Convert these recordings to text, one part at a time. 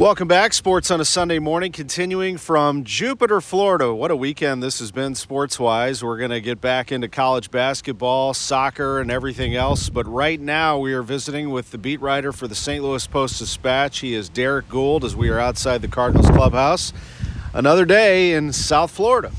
Welcome back. Sports on a Sunday morning, continuing from Jupiter, Florida. What a weekend this has been sports wise. We're going to get back into college basketball, soccer, and everything else. But right now, we are visiting with the beat writer for the St. Louis Post Dispatch. He is Derrick Goold as we are outside the Cardinals clubhouse. Another day in South Florida.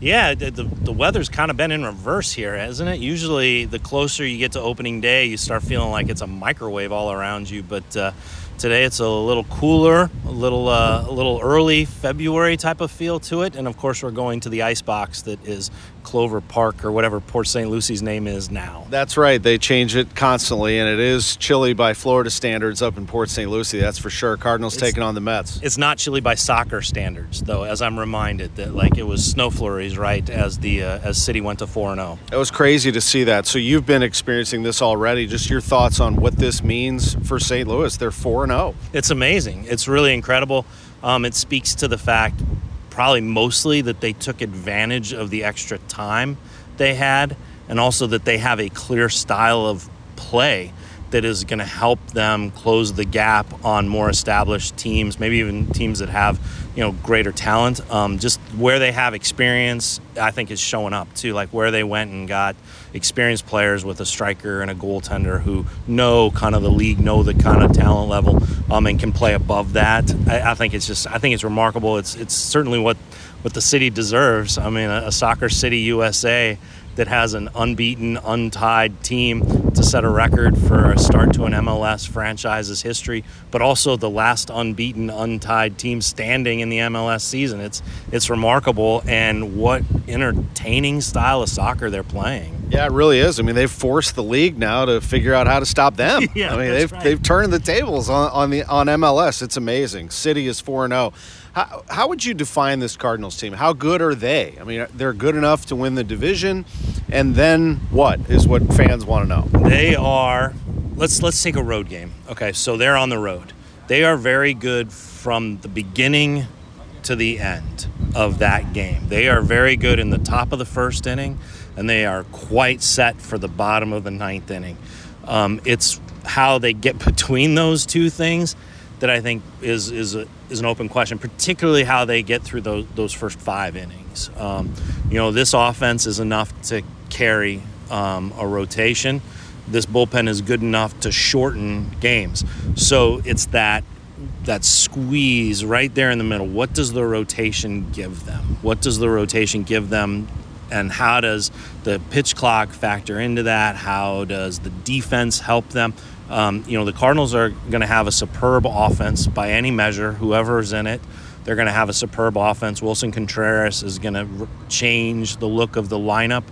Yeah, the, the, the, weather's kind of been in reverse here, hasn't it? Usually, the closer you get to opening day, you start feeling like it's a microwave all around you. But uh, Today it's a little cooler, a little uh, a little early February type of feel to it, and of course we're going to the ice box that is Clover Park or whatever Port St. Lucie's name is now. That's right. They change it constantly, and it is chilly by Florida standards up in Port St. Lucie. That's for sure. Cardinals it's, taking on the Mets. It's not chilly by soccer standards, though, as I'm reminded that like it was snow flurries right as the uh, as City went to four and zero. Oh. It was crazy to see that. So you've been experiencing this already. Just your thoughts on what this means for St. Louis? They're four no. It's amazing. It's really incredible. Um, it speaks to the fact, probably mostly, that they took advantage of the extra time they had, and also that they have a clear style of play that is going to help them close the gap on more established teams, maybe even teams that have you know greater talent. Um, just where they have experience, I think is showing up too. Like where they went and got experienced players with a striker and a goaltender who know kind of the league, know the kind of talent level, um, and can play above that. I, I think it's just I think it's remarkable. It's it's certainly what what the city deserves. I mean, a, a soccer city USA that has an unbeaten, untied team to set a record for a start to an MLS franchise's history, but also the last unbeaten, untied team standing in the MLS season. It's it's remarkable, and what entertaining style of soccer they're playing. Yeah, it really is. I mean, they've forced the league now to figure out how to stop them. yeah, I mean, they've right. they've turned the tables on, on the on MLS. It's amazing. City is four and zero. How, how would you define this Cardinals team? How good are they? I mean, they're good enough to win the division, and then what is what fans want to know? They are. Let's let's take a road game. Okay, so they're on the road. They are very good from the beginning to the end of that game. They are very good in the top of the first inning, and they are quite set for the bottom of the ninth inning. Um, it's how they get between those two things that I think is is a, is an open question, particularly how they get through those those first five innings. Um, you know, this offense is enough to carry um, a rotation. This bullpen is good enough to shorten games. So it's that that squeeze right there in the middle. What does the rotation give them? What does the rotation give them? And how does the pitch clock factor into that? How does the defense help them? Um, you know, the Cardinals are going to have a superb offense by any measure, whoever's in it. They're going to have a superb offense. Willson Contreras is going to change the look of the lineup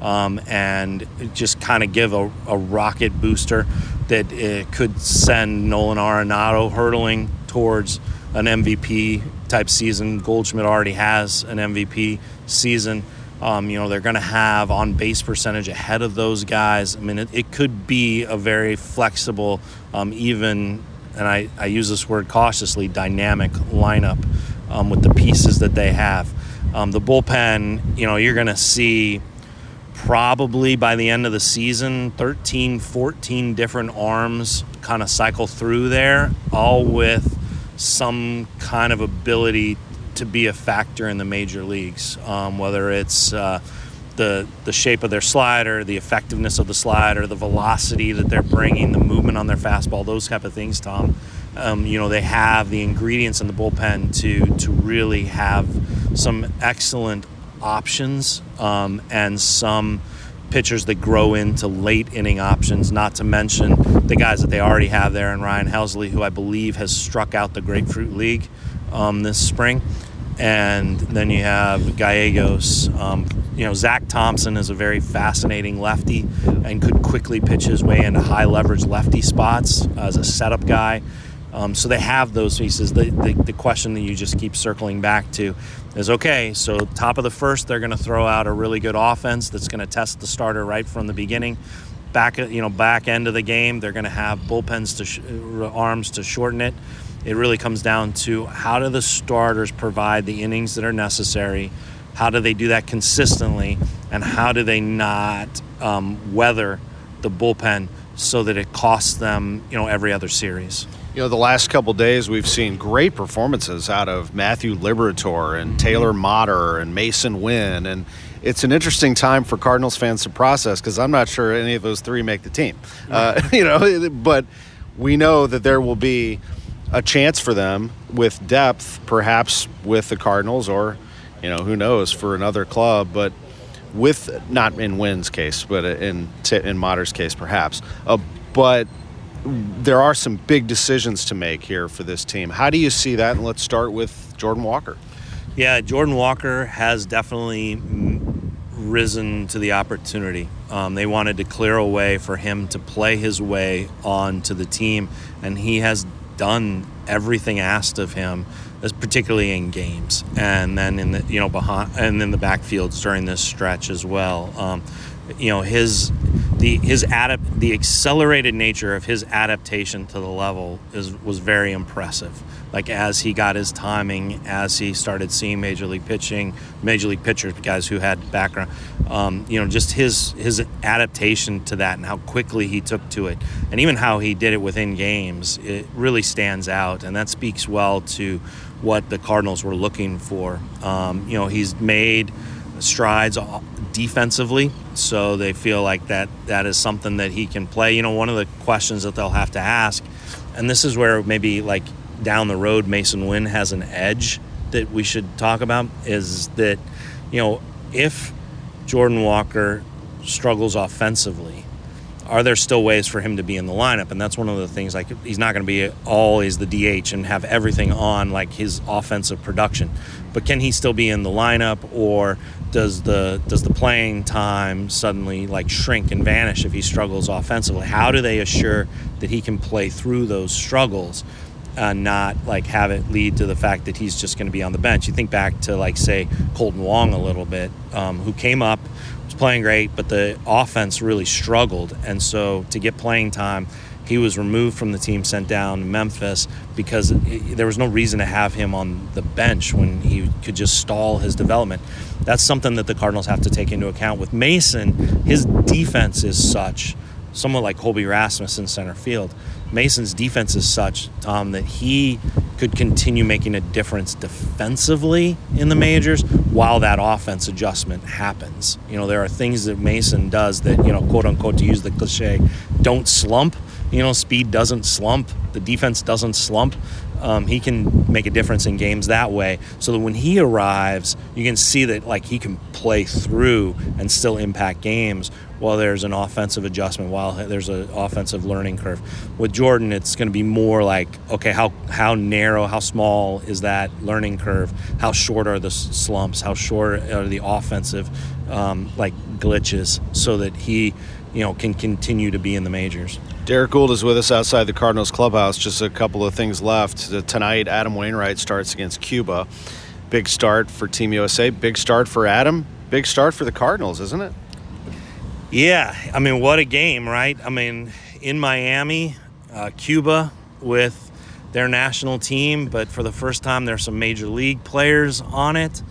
um, and just kind of give a, a, rocket booster that it could send Nolan Arenado hurtling towards an MVP type season. Goldschmidt already has an MVP season. Um, you know, they're going to have on base percentage ahead of those guys. I mean, it, it could be a very flexible, um, even, and I, I use this word cautiously, dynamic lineup um, with the pieces that they have. Um, the bullpen, you know, you're going to see probably by the end of the season 13, 14 different arms kind of cycle through there, all with some kind of ability to be a factor in the major leagues, um, whether it's uh, the the shape of their slider, the effectiveness of the slider, the velocity that they're bringing, the movement on their fastball, those type of things, Tom. Um, you know, they have the ingredients in the bullpen to to really have some excellent options um, and some pitchers that grow into late inning options, not to mention the guys that they already have there, and Ryan Helsley, who I believe has struck out the Grapefruit League um, this spring. And then you have Gallegos. Um, you know, Zack Thompson is a very fascinating lefty and could quickly pitch his way into high leverage lefty spots as a setup guy. Um, so they have those pieces. The, the, the, question that you just keep circling back to is okay, so top of the first, they're going to throw out a really good offense that's going to test the starter right from the beginning. Back, you know, back end of the game, they're going to have bullpens to sh- arms to shorten it. It really comes down to how do the starters provide the innings that are necessary? How do they do that consistently? And how do they not um, weather the bullpen so that it costs them, you know, every other series? You know, the last couple days we've seen great performances out of Matthew Liberatore and Taylor Motter and Masyn Winn. And it's an interesting time for Cardinals fans to process because I'm not sure any of those three make the team. Uh, you know, but we know that there will be a chance for them with depth, perhaps with the Cardinals or, you know, who knows, for another club. But with, not in Winn's case, but in, in Motter's case, perhaps. Uh, but there are some big decisions to make here for this team. How do you see that? And let's start with Jordan Walker. Yeah, Jordan Walker has definitely risen to the opportunity. Um, they wanted to clear a way for him to play his way onto the team, and he has done everything asked of him, particularly in games, and then in the you know behind and in the backfields during this stretch as well. Um, you know his the his adapt the accelerated nature of his adaptation to the level is was very impressive. Like as he got his timing, as he started seeing major league pitching, major league pitchers, guys who had background, um, you know, just his his adaptation to that and how quickly he took to it, and even how he did it within games, it really stands out, and that speaks well to what the Cardinals were looking for. Um, you know, he's made strides defensively, so they feel like that that is something that he can play. You know, one of the questions that they'll have to ask, and this is where maybe like down the road Masyn Winn has an edge that we should talk about is that you know if Jordan Walker struggles offensively, are there still ways for him to be in the lineup? And that's one of the things. Like he's not going to be always the DH and have everything on like his offensive production, but can he still be in the lineup, or does the does the playing time suddenly like shrink and vanish if he struggles offensively? How do they assure that he can play through those struggles? and not like have it lead to the fact that he's just going to be on the bench. You think back to like say Kolten Wong a little bit, um, who came up, was playing great, but the offense really struggled, and so to get playing time, he was removed from the team, sent down to Memphis because it, there was no reason to have him on the bench when he could just stall his development. That's something that the Cardinals have to take into account. With Masyn, his defense is such, somewhat like Colby Rasmus in center field Masyn's defense is such, Tom, that he could continue making a difference defensively in the majors while that offense adjustment happens. You know, there are things that Masyn does that, you know, quote unquote, to use the cliche, don't slump. You know, speed doesn't slump, the defense doesn't slump. Um, he can make a difference in games that way. So that when he arrives, you can see that like he can play through and still impact games while there's an offensive adjustment, while there's an offensive learning curve. With Jordan, it's going to be more like, okay, how how narrow, how small is that learning curve? How short are the slumps? How short are the offensive um, like glitches, so that he, you know, can continue to be in the majors. Derrick Goold is with us outside the Cardinals clubhouse. Just a couple of things left. Tonight, Adam Wainwright starts against Cuba. Big start for Team USA. Big start for Adam. Big start for the Cardinals, isn't it? Yeah, I mean, what a game, right? I mean, in Miami, uh, Cuba with their national team, but for the first time, there's some major league players on it.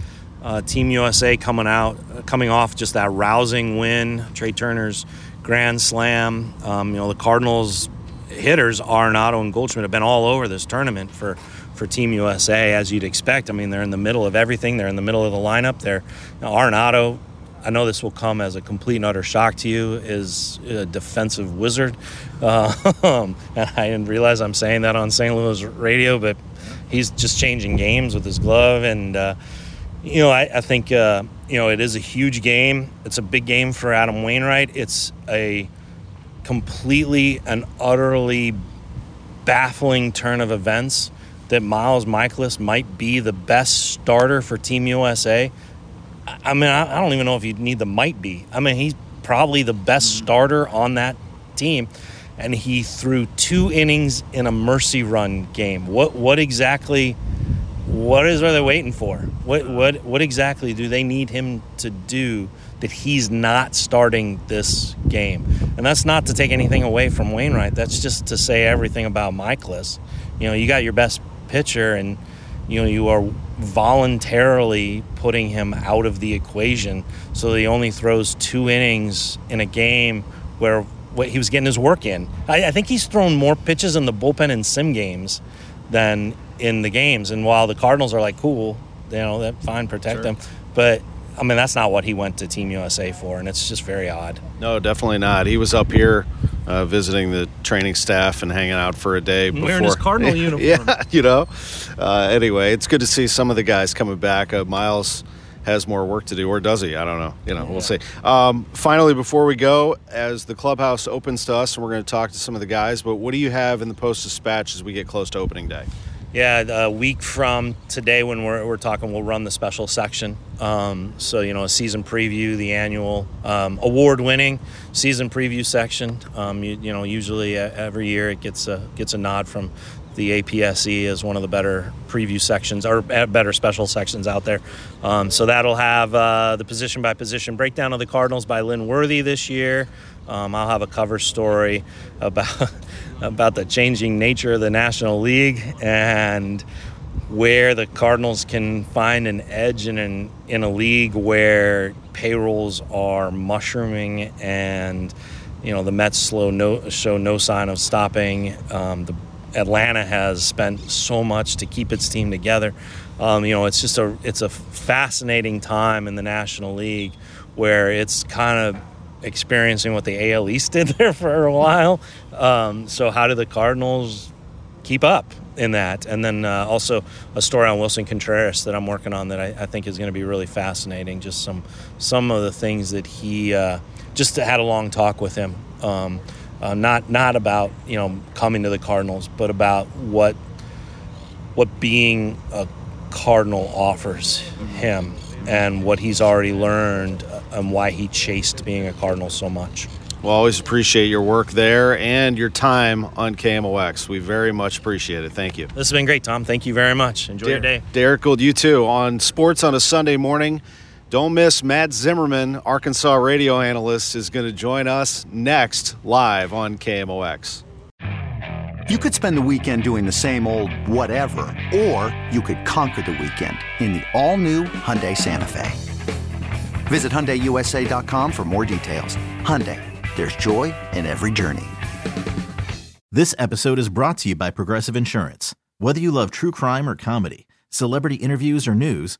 Uh, team USA coming out, uh, coming off just that rousing win, Trea Turner's grand slam. Um, you know, the Cardinals hitters, Arenado and Goldschmidt, have been all over this tournament for for Team USA, as you'd expect. I mean, they're in the middle of everything. They're in the middle of the lineup. They're you know, Arenado I know this will come as a complete and utter shock to you, is a defensive wizard. Uh, and I didn't realize I'm saying that on St. Louis radio, but he's just changing games with his glove. And, uh, you know, I, I think, uh, you know, it is a huge game. It's a big game for Adam Wainwright. It's a completely and utterly baffling turn of events that Miles Mikolas might be the best starter for Team USA. I mean, I don't even know if you need the might be. I mean, he's probably the best mm. starter on that team, and he threw two innings in a mercy run game. What what exactly? What is are they waiting for? What what what exactly do they need him to do that he's not starting this game? And that's not to take anything away from Wainwright. That's just to say everything about Mikolas. You know, you got your best pitcher and you know you are voluntarily putting him out of the equation so he only throws two innings in a game where what he was getting his work in I, I, think he's thrown more pitches in the bullpen in sim games than in the games and while the cardinals are like cool you know that fine protect sure. them but I mean, that's not what he went to Team USA for, and it's just very odd. No, definitely not. He was up here uh, visiting the training staff and hanging out for a day. Before. Wearing his Cardinal uniform. yeah, you know. Uh, anyway, it's good to see some of the guys coming back. Uh, Miles has more work to do, or does he? I don't know. You know, yeah. we'll see. Um, finally, before we go, as the clubhouse opens to us, and we're going to talk to some of the guys, but what do you have in the Post Dispatch as we get close to opening day? Yeah, a week from today, when we're, we're talking, we'll run the special section. Um, so, you know, a season preview, the annual um, award winning season preview section. Um, you, you, know, usually every year it gets a, gets a nod from the APSE is one of the better preview sections or better special sections out there. Um, so that'll have uh, the position by position breakdown of the Cardinals by Lynn Worthy this year. Um, I'll have a cover story about about the changing nature of the National League and where the Cardinals can find an edge in an, in a league where payrolls are mushrooming and you know the Mets slow no, show no sign of stopping. Um, the Atlanta has spent so much to keep its team together. Um, you know, it's just a it's a fascinating time in the National League where it's kind of experiencing what the AL East did there for a while. Um, so how do the Cardinals keep up in that? And then uh, also a story on Willson Contreras that I'm working on that I, I think is going to be really fascinating. Just some some of the things that he uh, just had a long talk with him. Um, uh, not not about you know coming to the Cardinals, but about what what being a Cardinal offers him and what he's already learned and why he chased being a Cardinal so much. Well, always appreciate your work there and your time on KMOX. We very much appreciate it. Thank you. This has been great, Tom. Thank you very much. Enjoy your day. Derrick Goold, you too. On Sports on a Sunday morning, don't miss Matt Zimmerman, Arkansas radio analyst, is going to join us next live on KMOX. You could spend the weekend doing the same old whatever, or you could conquer the weekend in the all-new Hyundai Santa Fe. Visit HyundaiUSA.com for more details. Hyundai, there's joy in every journey. This episode is brought to you by Progressive Insurance. Whether you love true crime or comedy, celebrity interviews or news,